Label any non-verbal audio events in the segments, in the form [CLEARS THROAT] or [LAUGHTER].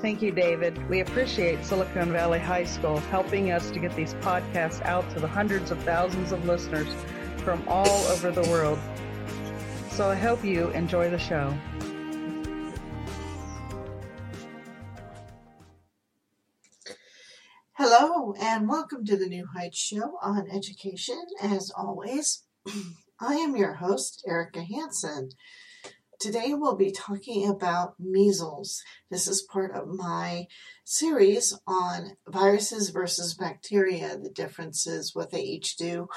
Thank you, David. We appreciate Silicon Valley High School helping us to get these podcasts out to the hundreds of thousands of listeners from all over the world. So I hope you enjoy the show. Hello, and welcome to the New Heights Show on Education. As always, [CLEARS THROAT] I am your host, Erika Hanson. Today we'll be talking about measles. This is part of my series on viruses versus bacteria, the differences, what they each do,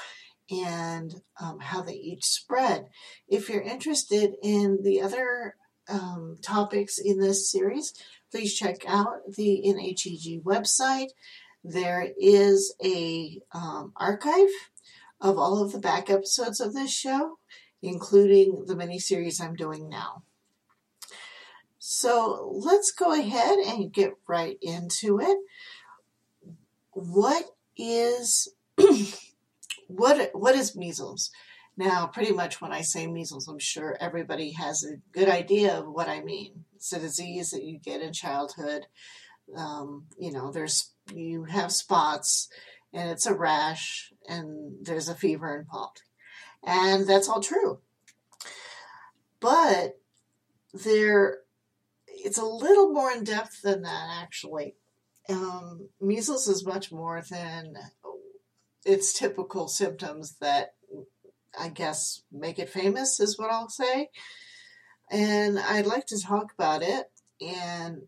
and um, how they each spread. If you're interested in the other um, topics in this series, please check out the NHEG website. There is a um, archive of all of the back episodes of this show including the mini series I'm doing now. So let's go ahead and get right into it. What is [CLEARS THROAT] what what is measles? Now, pretty much when I say measles, I'm sure everybody has a good idea of what I mean. It's a disease that you get in childhood. Um, you know, there's you have spots, and it's a rash, and there's a fever involved. And that's all true. But there, it's a little more in depth than that, actually. Um, measles is much more than its typical symptoms that I guess make it famous, is what I'll say. And I'd like to talk about it and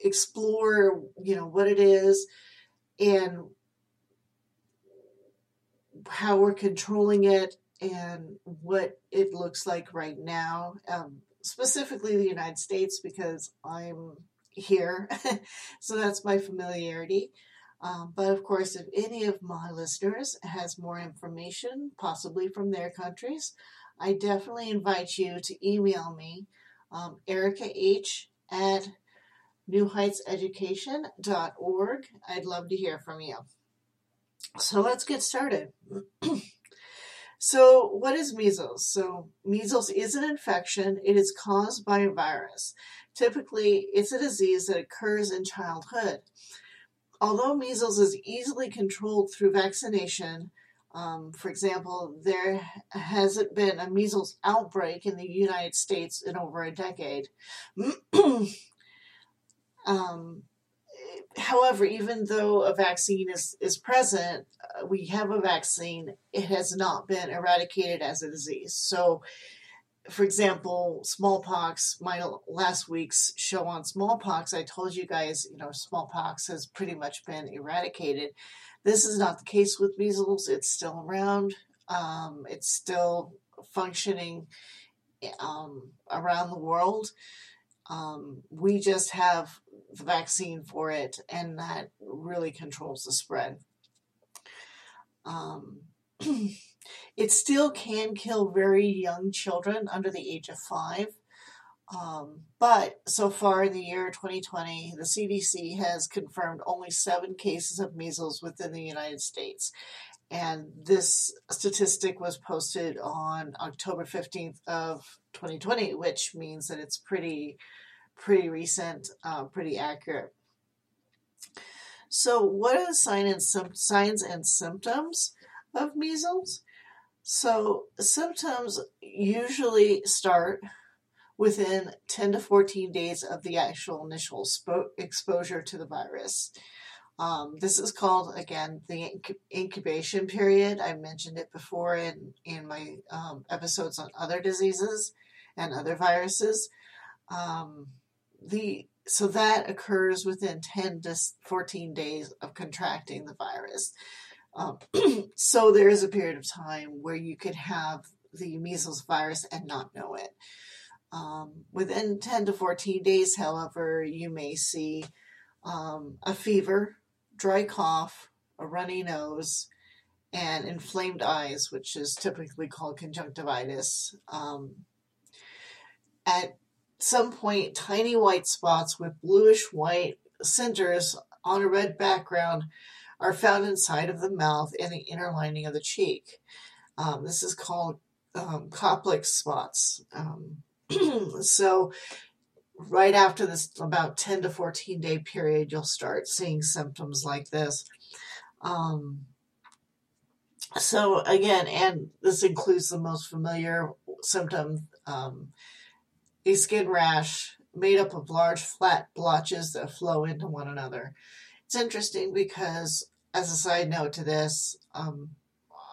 explore, you know, what it is and how we're controlling it and what it looks like right now, um, specifically the United States, because I'm here. [LAUGHS] so that's my familiarity. Um, but of course, if any of my listeners has more information, possibly from their countries, I definitely invite you to email me, um, Erika H at newheightseducation.org. I'd love to hear from you. So let's get started. [CLEARS THROAT] so, what is measles? So, measles is an infection. It is caused by a virus. Typically, it's a disease that occurs in childhood. Although measles is easily controlled through vaccination, um, for example, there hasn't been a measles outbreak in the United States in over a decade. [CLEARS THROAT] um, however, even though a vaccine is, is present, uh, we have a vaccine, it has not been eradicated as a disease. So, for example, smallpox, my last week's show on smallpox, I told you guys, you know, smallpox has pretty much been eradicated. This is not the case with measles. It's still around. Um, it's still functioning um, around the world. Um, we just have the vaccine for it, and that really controls the spread. Um, [CLEARS THROAT] it still can kill very young children under the age of five. Um, but so far in the year 2020, the CDC has confirmed only seven cases of measles within the United States. And this statistic was posted on October 15th of 2020, which means that it's pretty pretty recent, uh, pretty accurate. So, what are the and signs and symptoms of measles? So, symptoms usually start within 10 to 14 days of the actual initial spo- exposure to the virus. Um, this is called, again, the incubation period. I mentioned it before in, in my um, episodes on other diseases and other viruses. Um, the so that occurs within 10 to 14 days of contracting the virus. Um, [CLEARS THROAT] so there is a period of time where you could have the measles virus and not know it. Um, within 10 to 14 days, however, you may see um, a fever, dry cough, a runny nose, and inflamed eyes, which is typically called conjunctivitis. Um, at some point, tiny white spots with bluish white centers on a red background are found inside of the mouth and the inner lining of the cheek. Um, this is called um, spots. Um, [CLEARS THROAT] so, right after this, about 10 to 14 day period, you'll start seeing symptoms like this. Um, so, again, and this includes the most familiar symptom um, a skin rash made up of large flat blotches that flow into one another. It's interesting because, as a side note to this, um,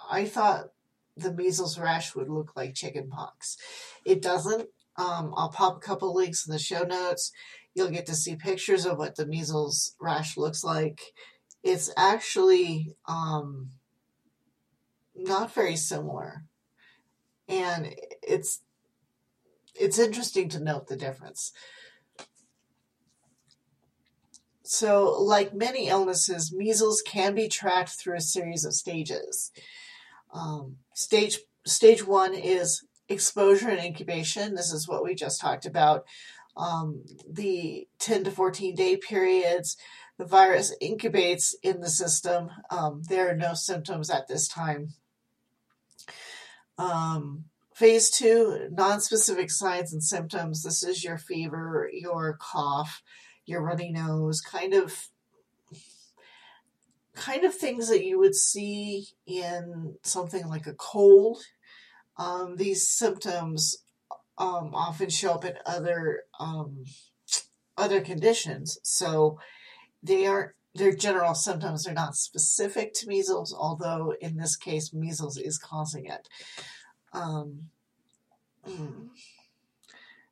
I thought the measles rash would look like chickenpox. It doesn't. Um, I'll pop a couple links in the show notes. You'll get to see pictures of what the measles rash looks like. It's actually um, not very similar. And it's it's interesting to note the difference. So, like many illnesses, measles can be tracked through a series of stages. Um, stage stage one is exposure and incubation. This is what we just talked about. Um, the 10 to 14 day periods, the virus incubates in the system. Um, there are no symptoms at this time. Um, Phase two, non-specific signs and symptoms. This is your fever, your cough, your runny nose, kind of kind of things that you would see in something like a cold. Um, these symptoms um, often show up in other um, other conditions, so they aren't their general symptoms are not specific to measles, although in this case, measles is causing it. Um.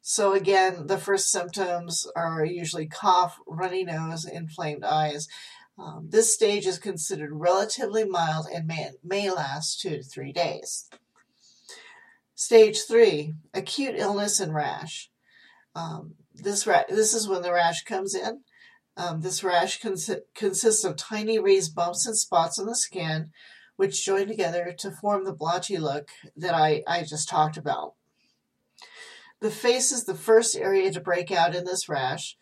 So again, the first symptoms are usually cough, runny nose, inflamed eyes. Um, this stage is considered relatively mild and may, may last two to three days. Stage three, acute illness and rash. Um, this, ra- this is when the rash comes in. Um, this rash cons- consists of tiny raised bumps and spots on the skin which join together to form the blotchy look that I, I just talked about. The face is the first area to break out in this rash.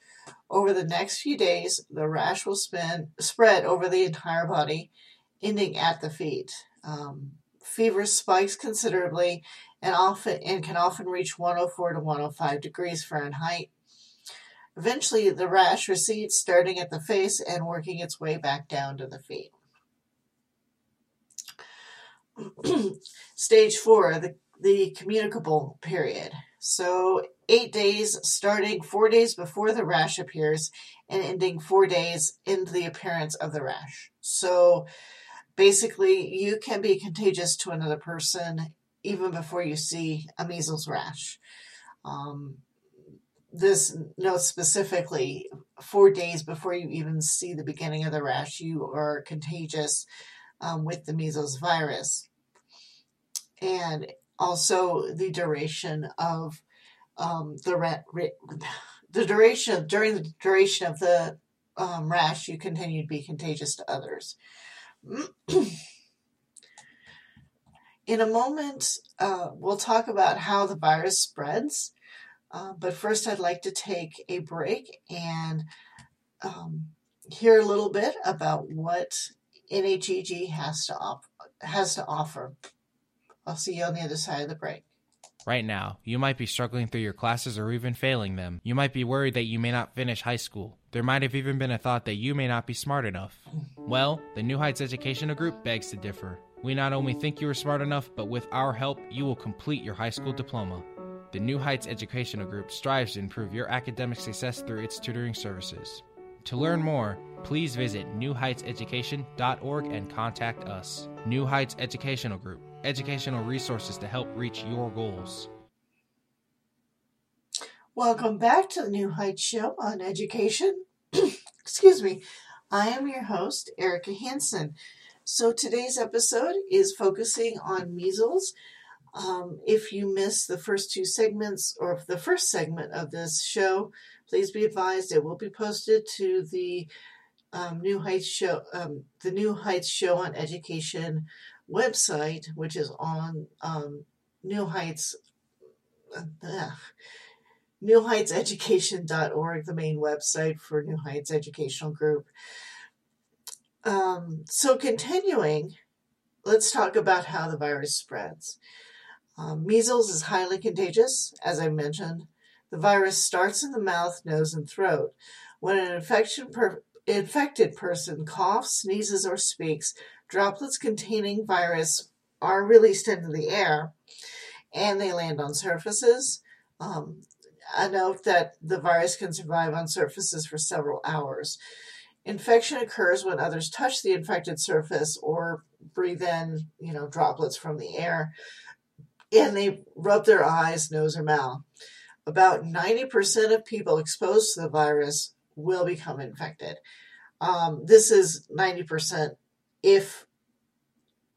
Over the next few days, the rash will spin, spread over the entire body, ending at the feet. Um, fever spikes considerably and often and can often reach 104 to 105 degrees Fahrenheit. Eventually, the rash recedes, starting at the face and working its way back down to the feet. [CLEARS THROAT] Stage four, the, the communicable period. So, eight days starting four days before the rash appears and ending four days into the appearance of the rash. So, basically, you can be contagious to another person even before you see a measles rash. Um, this notes specifically four days before you even see the beginning of the rash, you are contagious um, with the measles virus. And also the duration of um, the re- [LAUGHS] the duration during the duration of the um, rash, you continue to be contagious to others. [CLEARS THROAT] In a moment, uh, we'll talk about how the virus spreads. Uh, but first, I'd like to take a break and um, hear a little bit about what NHEG has to op- has to offer. I'll see you on the other side of the break. Right now, you might be struggling through your classes or even failing them. You might be worried that you may not finish high school. There might have even been a thought that you may not be smart enough. Mm-hmm. Well, the New Heights Educational Group begs to differ. We not only think you are smart enough, but with our help, you will complete your high school diploma. The New Heights Educational Group strives to improve your academic success through its tutoring services. To learn more, please visit newheightseducation.org and contact us. New Heights Educational Group, educational resources to help reach your goals. Welcome back to the New Heights Show on education. [CLEARS THROAT] Excuse me. I am your host, Erika Hanson. So today's episode is focusing on measles. Um, if you missed the first two segments or the first segment of this show, please be advised it will be posted to the um, New Heights show, um, the New Heights Show on Education website, which is on um, New Heights. Uh, newheightseducation.org, the main website for New Heights Educational Group. Um, so, continuing, let's talk about how the virus spreads. Um, measles is highly contagious, as I mentioned. The virus starts in the mouth, nose, and throat. When an infection per- infected person coughs, sneezes, or speaks, droplets containing virus are released into the air and they land on surfaces. Um, a note that the virus can survive on surfaces for several hours. Infection occurs when others touch the infected surface or breathe in, you know, droplets from the air and they rub their eyes, nose, or mouth. About 90% of people exposed to the virus will become infected. Um, this is 90% if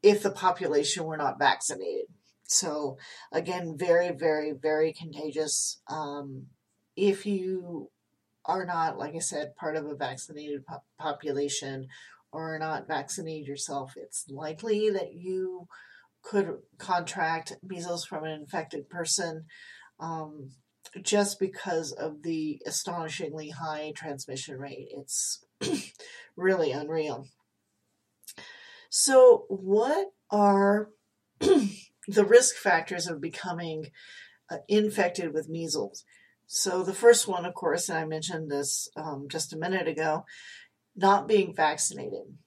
if the population were not vaccinated. So again, very, very, very contagious. Um, if you are not, like I said, part of a vaccinated po- population or not vaccinated yourself, it's likely that you could contract measles from an infected person um, just because of the astonishingly high transmission rate. It's [CLEARS THROAT] really unreal. So, what are [CLEARS THROAT] the risk factors of becoming uh, infected with measles. So, the first one, of course, and I mentioned this um, just a minute ago, not being vaccinated.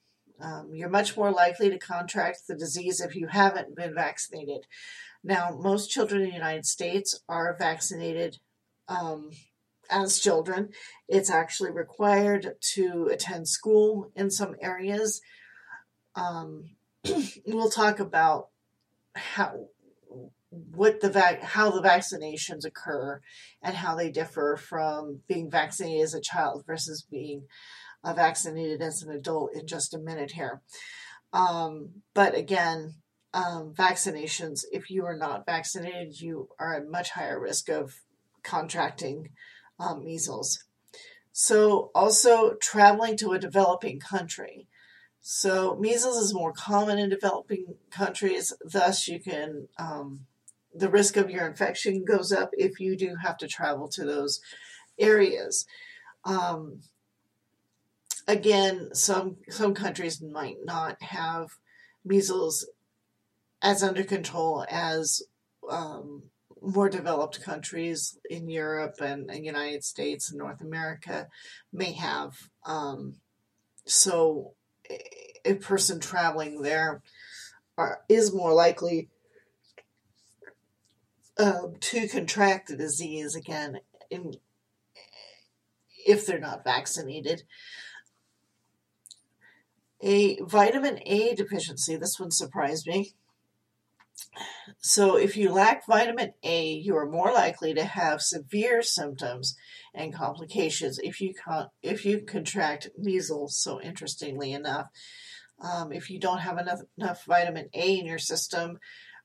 Um, you're much more likely to contract the disease if you haven't been vaccinated. Now, most children in the United States are vaccinated um, as children. It's actually required to attend school in some areas. Um, [CLEARS THROAT] we'll talk about how what the vac- how the vaccinations occur and how they differ from being vaccinated as a child versus being uh, vaccinated as an adult in just a minute here. Um, but again, um, vaccinations, if you are not vaccinated, you are at much higher risk of contracting um, measles. So, also traveling to a developing country. So measles is more common in developing countries. Thus, you can um, the risk of your infection goes up if you do have to travel to those areas. Um, again, some some countries might not have measles as under control as um, more developed countries in Europe and, and, United States and North America may have. Um, so a person traveling there are, is more likely uh, to contract the disease again in, if they're not vaccinated. A vitamin A deficiency, this one surprised me. So, if you lack vitamin A, you are more likely to have severe symptoms and complications if you con- if you contract measles. So, interestingly enough, um, if you don't have enough enough vitamin A in your system,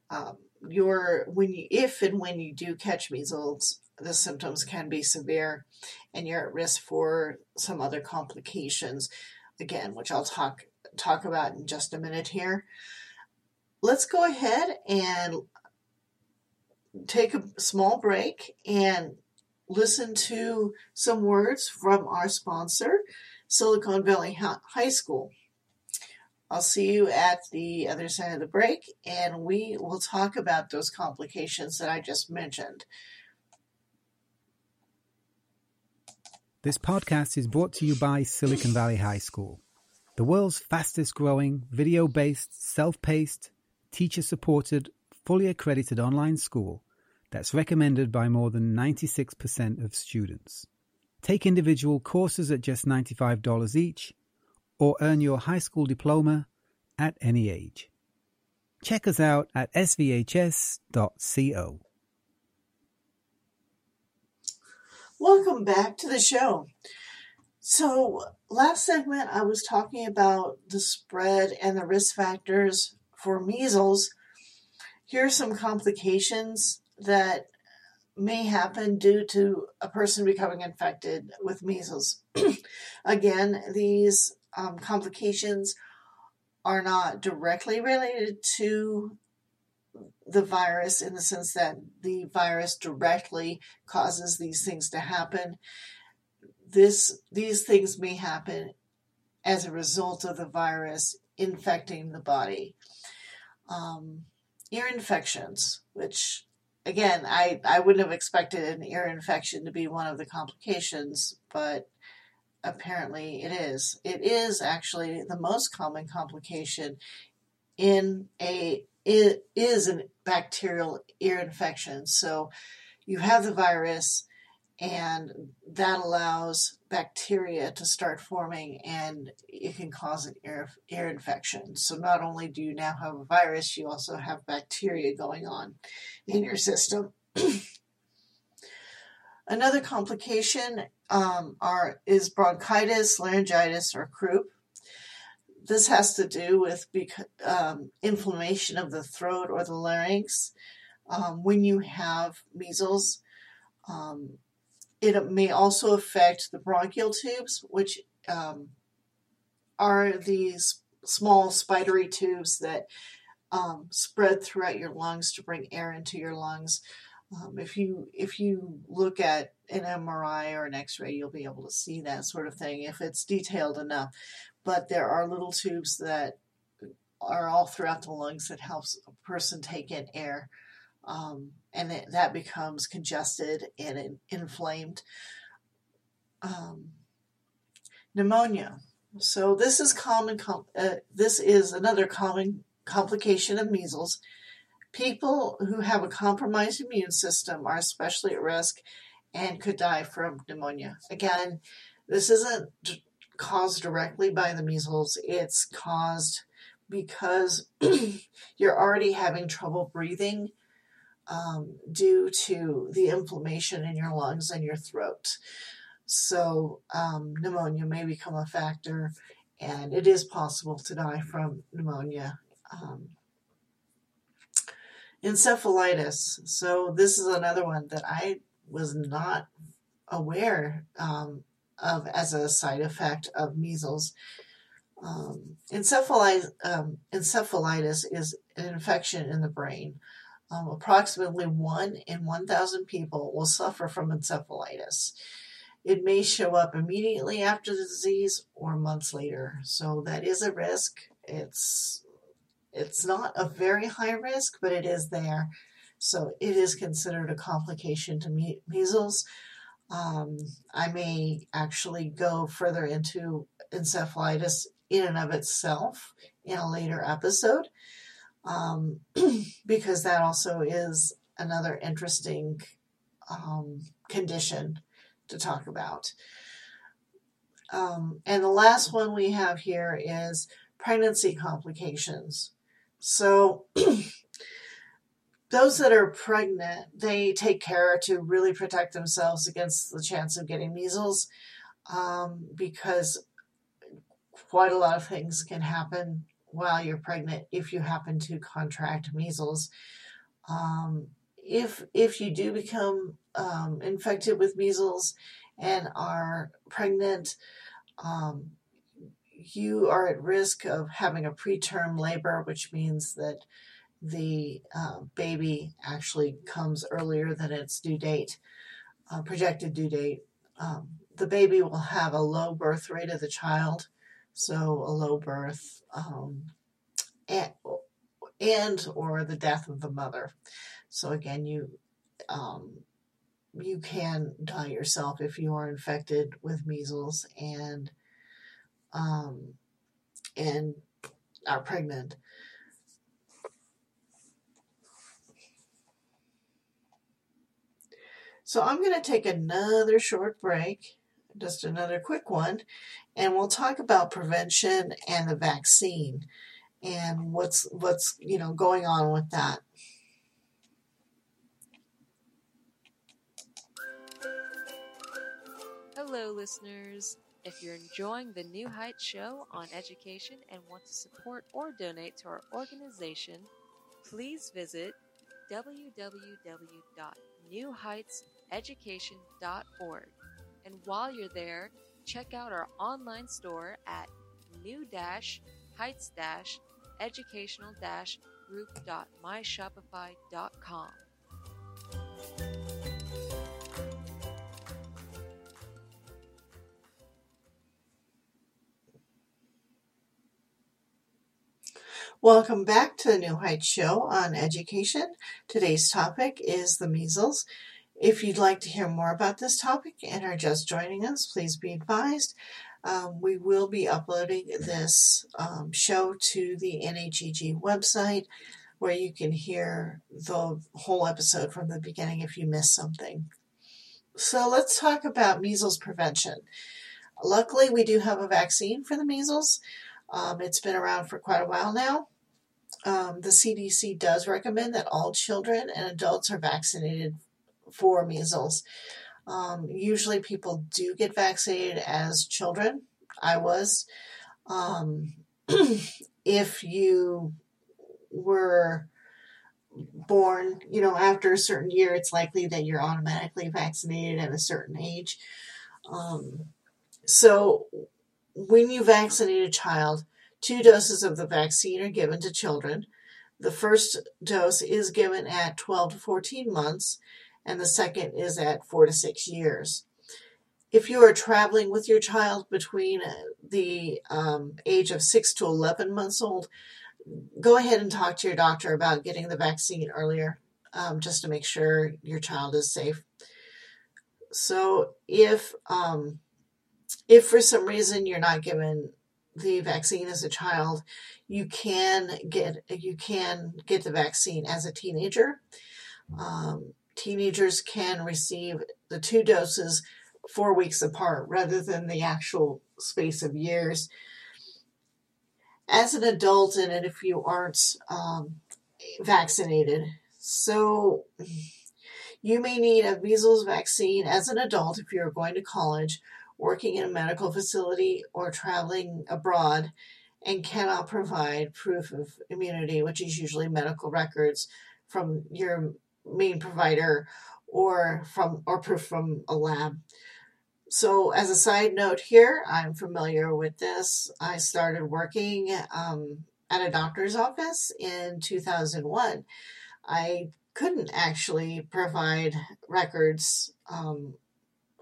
um, your when you if and when you do catch measles, the symptoms can be severe, and you're at risk for some other complications. Again, which I'll talk talk about in just a minute here let's go ahead and take a small break and listen to some words from our sponsor, Silicon Valley High School. I'll see you at the other side of the break, and we will talk about those complications that I just mentioned. This podcast is brought to you by Silicon Valley High School. the world's fastest growing, video based, self paced, teacher supported, fully accredited online school that's recommended by more than 96% of students. Take individual courses at just $95 each or earn your high school diploma at any age. Check us out at svhs.co. Welcome back to the show. So, last segment I was talking about the spread and the risk factors for measles. Here are some complications that may happen due to a person becoming infected with measles. [CLEARS THROAT] Again, these um, complications are not directly related to the virus in the sense that the virus directly causes these things to happen. This these things may happen as a result of the virus infecting the body. Um, ear infections, which again, I, I wouldn't have expected an ear infection to be one of the complications, but apparently it is. It is actually the most common complication in a it is a bacterial ear infection. So you have the virus and that allows bacteria to start forming and it can cause an ear, ear infection. So not only do you now have a virus, you also have bacteria going on in your system. [CLEARS THROAT] Another complication um, are is bronchitis, laryngitis, or croup. This has to do with um, inflammation of the throat or the larynx. Um, when you have measles, um, it may also affect the bronchial tubes, which um, are these small spidery tubes that um, spread throughout your lungs to bring air into your lungs. Um, if you if you look at an MRI or an X-ray, you'll be able to see that sort of thing if it's detailed enough. But there are little tubes that are all throughout the lungs that helps a person take in air, um, and it, that becomes congested and inflamed. Um, pneumonia. So this is common. Uh, this is another common complication of measles. People who have a compromised immune system are especially at risk and could die from pneumonia. Again, this isn't caused directly by the measles, it's caused because [CLEARS THROAT] you're already having trouble breathing um, due to the inflammation in your lungs and your throat. So, um, pneumonia may become a factor, and it is possible to die from pneumonia. Um, encephalitis. So this is another one that I was not aware um, of as a side effect of measles. Um, encephalitis, um, encephalitis is an infection in the brain. Um, approximately 1 in 1,000 people will suffer from encephalitis. It may show up immediately after the disease or months later, so that is a risk. It's it's not a very high risk, but it is there. So it is considered a complication to me- measles. Um, I may actually go further into encephalitis in and of itself in a later episode um, [CLEARS THROAT] because that also is another interesting um, condition to talk about. Um, and the last one we have here is pregnancy complications. So, [CLEARS THROAT] those that are pregnant, they take care to really protect themselves against the chance of getting measles um, because quite a lot of things can happen while you're pregnant if you happen to contract measles. Um, if if you do become um, infected with measles and are pregnant, um, you are at risk of having a preterm labor, which means that the uh, baby actually comes earlier than its due date, uh, projected due date. Um, the baby will have a low birth rate of the child, so a low birth um, and, and or the death of the mother. So again, you um, you can die yourself if you are infected with measles and um, and are pregnant. So I'm going to take another short break, just another quick one, and we'll talk about prevention and the vaccine and what's what's you know going on with that. Hello, listeners. If you're enjoying the New Heights show on education and want to support or donate to our organization, please visit www.newheightseducation.org. And while you're there, check out our online store at new-heights-educational-group.myshopify.com. Welcome back to the New Heights Show on education. Today's topic is the measles. If you'd like to hear more about this topic and are just joining us, please be advised um, we will be uploading this um, show to the NHEG website where you can hear the whole episode from the beginning if you missed something. So let's talk about measles prevention. Luckily, we do have a vaccine for the measles. Um, it's been around for quite a while now um, the CDC does recommend that all children and adults are vaccinated for measles. Um, usually, people do get vaccinated as children. I was. Um, [CLEARS THROAT] if you were born, you know, after a certain year, it's likely that you're automatically vaccinated at a certain age. Um, so, when you vaccinate a child, Two doses of the vaccine are given to children. The first dose is given at 12 to 14 months, and the second is at 4 to 6 years. If you are traveling with your child between the um, age of 6 to 11 months old, go ahead and talk to your doctor about getting the vaccine earlier um, just to make sure your child is safe. So, if um, if for some reason you're not given the vaccine as a child, you can get you can get the vaccine as a teenager. Um, teenagers can receive the two doses four weeks apart rather than the actual space of years. As an adult, and if you aren't um, vaccinated, so you may need a measles vaccine as an adult if you're going to college working in a medical facility, or traveling abroad and cannot provide proof of immunity, which is usually medical records from your main provider or from or proof from a lab. So, as a side note here, I'm familiar with this. I started working um, at a doctor's office in 2001. I couldn't actually provide records um,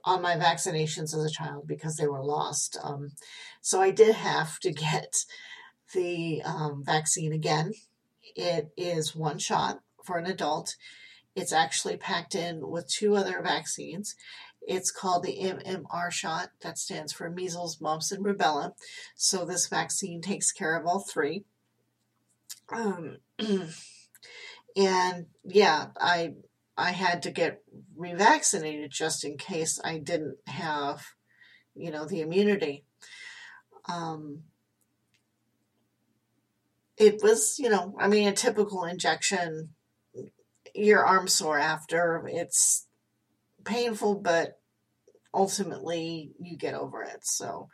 on my vaccinations as a child because they were lost. Um, so I did have to get the um, vaccine again. It is one shot for an adult. It's actually packed in with two other vaccines. It's called the MMR shot, that stands for measles, mumps, and rubella. So this vaccine takes care of all three. Um, [CLEARS THROAT] and yeah, I I had to get revaccinated just in case I didn't have, you know, the immunity. Um, it was, you know, I mean, a typical injection. Your arm sore after. It's painful, but ultimately you get over it. So,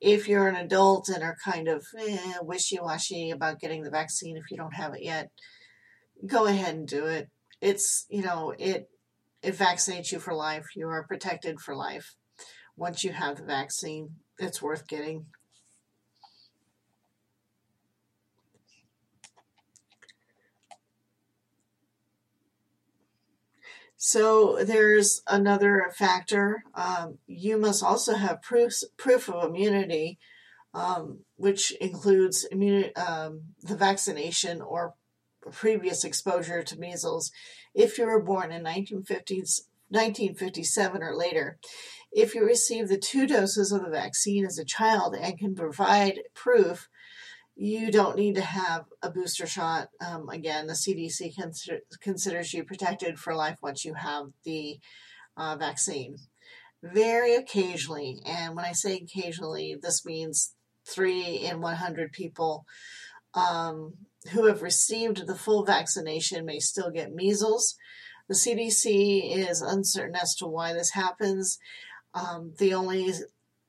if you're an adult and are kind of eh, wishy washy about getting the vaccine if you don't have it yet, go ahead and do it it's you know it it vaccinates you for life. You are protected for life. Once you have the vaccine, it's worth getting. So there's another factor. Um, you must also have proof proof of immunity, um, which includes immunity, um, the vaccination or previous exposure to measles if you were born in 1950s, 1957 or later. If you received the two doses of the vaccine as a child and can provide proof you don't need to have a booster shot. Um, again, the CDC consider, considers you protected for life once you have the uh, vaccine. Very occasionally, and when I say occasionally, this means three in 100 people um, who have received the full vaccination may still get measles. The CDC is uncertain as to why this happens. Um, the only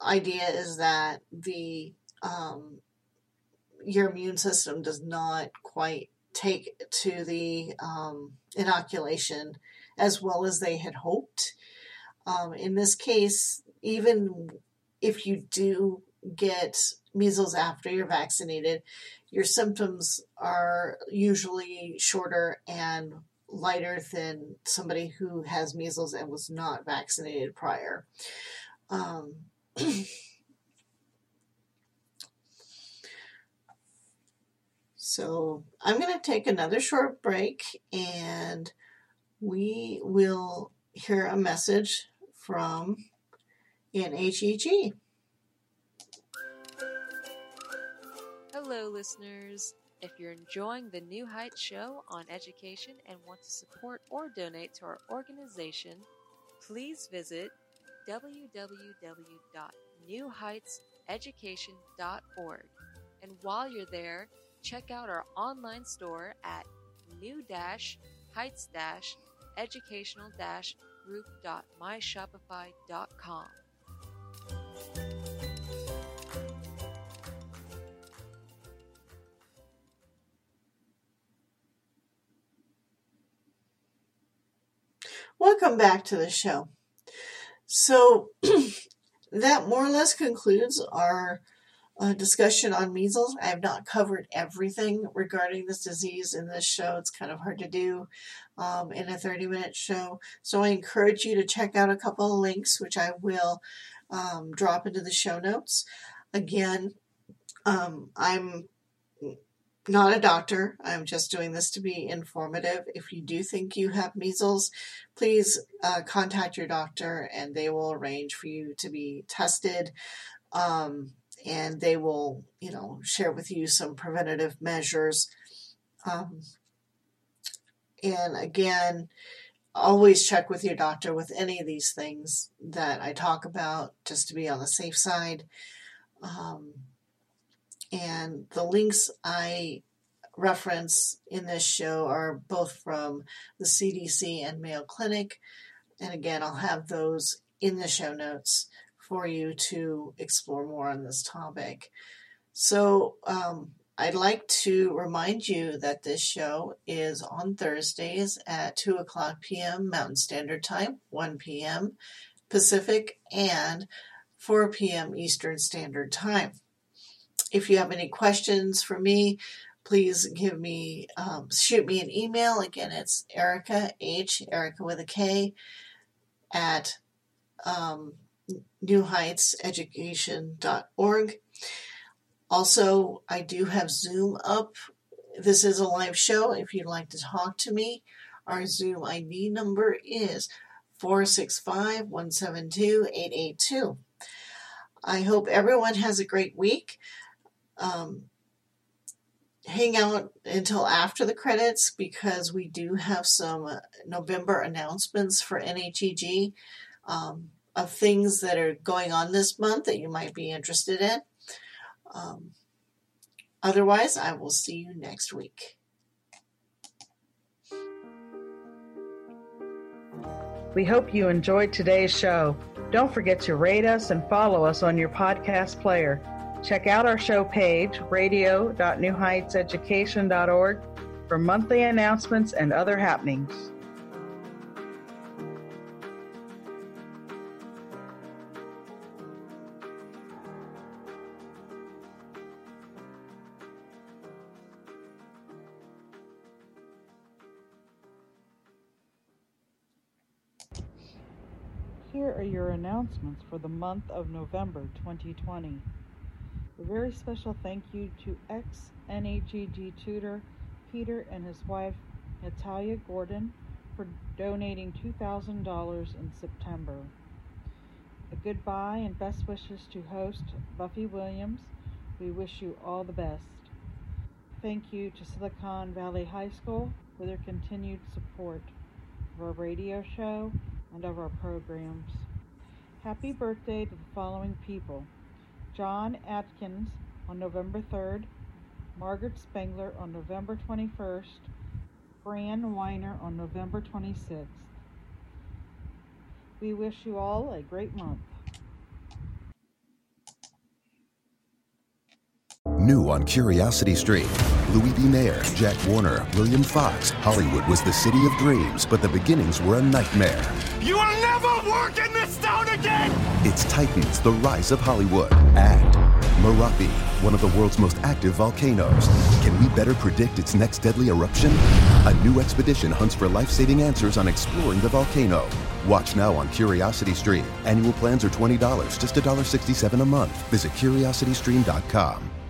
idea is that the um, your immune system does not quite take to the um, inoculation as well as they had hoped. Um, in this case, even if you do get measles after you're vaccinated, your symptoms are usually shorter and lighter than somebody who has measles and was not vaccinated prior. Um, [CLEARS THROAT] so I'm going to take another short break and we will hear a message from NHEG. Hello, listeners. If you're enjoying the New Heights show on education and want to support or donate to our organization, please visit www.newheightseducation.org. And while you're there, check out our online store at new-heights-educational-group.myshopify.com. Welcome back to the show. So, [CLEARS THROAT] that more or less concludes our uh, discussion on measles. I have not covered everything regarding this disease in this show. It's kind of hard to do um, in a 30 minute show. So, I encourage you to check out a couple of links, which I will um, drop into the show notes. Again, um, I'm not a doctor. I'm just doing this to be informative. If you do think you have measles, please uh, contact your doctor and they will arrange for you to be tested. Um, and they will, you know, share with you some preventative measures. Um, and again, always check with your doctor with any of these things that I talk about just to be on the safe side. Um, and the links I reference in this show are both from the CDC and Mayo Clinic. And again, I'll have those in the show notes for you to explore more on this topic. So, um, I'd like to remind you that this show is on Thursdays at 2 o'clock p.m. Mountain Standard Time, 1 p.m. Pacific, and 4 p.m. Eastern Standard Time. If you have any questions for me, please give me, um, shoot me an email. Again, it's Erika H, Erika with a K, at um, newheightseducation.org. Also, I do have Zoom up. This is a live show. If you'd like to talk to me, our Zoom ID number is 465 172 882. I hope everyone has a great week. Um, hang out until after the credits because we do have some November announcements for NHEG um, of things that are going on this month that you might be interested in. Um, otherwise, I will see you next week. We hope you enjoyed today's show. Don't forget to rate us and follow us on your podcast player. Check out our show page, radio.newheightseducation.org, for monthly announcements and other happenings. Announcements for the month of November 2020. A very special thank you to ex NHEG tutor Peter and his wife Natalia Gordon for donating $2,000 in September. A goodbye and best wishes to host Buffy Williams. We wish you all the best. Thank you to Silicon Valley High School for their continued support of our radio show and of our programs. Happy birthday to the following people John Atkins on November 3rd, Margaret Spengler on November 21st, Fran Weiner on November 26th. We wish you all a great month. New on Curiosity Stream. Louis B. Mayer, Jack Warner, William Fox. Hollywood was the city of dreams, but the beginnings were a nightmare. You will never work in this town again! It's Titans, the rise of Hollywood. And Merapi, one of the world's most active volcanoes. Can we better predict its next deadly eruption? A new expedition hunts for life saving answers on exploring the volcano. Watch now on Curiosity Stream. Annual plans are $20, just $1.67 a month. Visit curiositystream.com.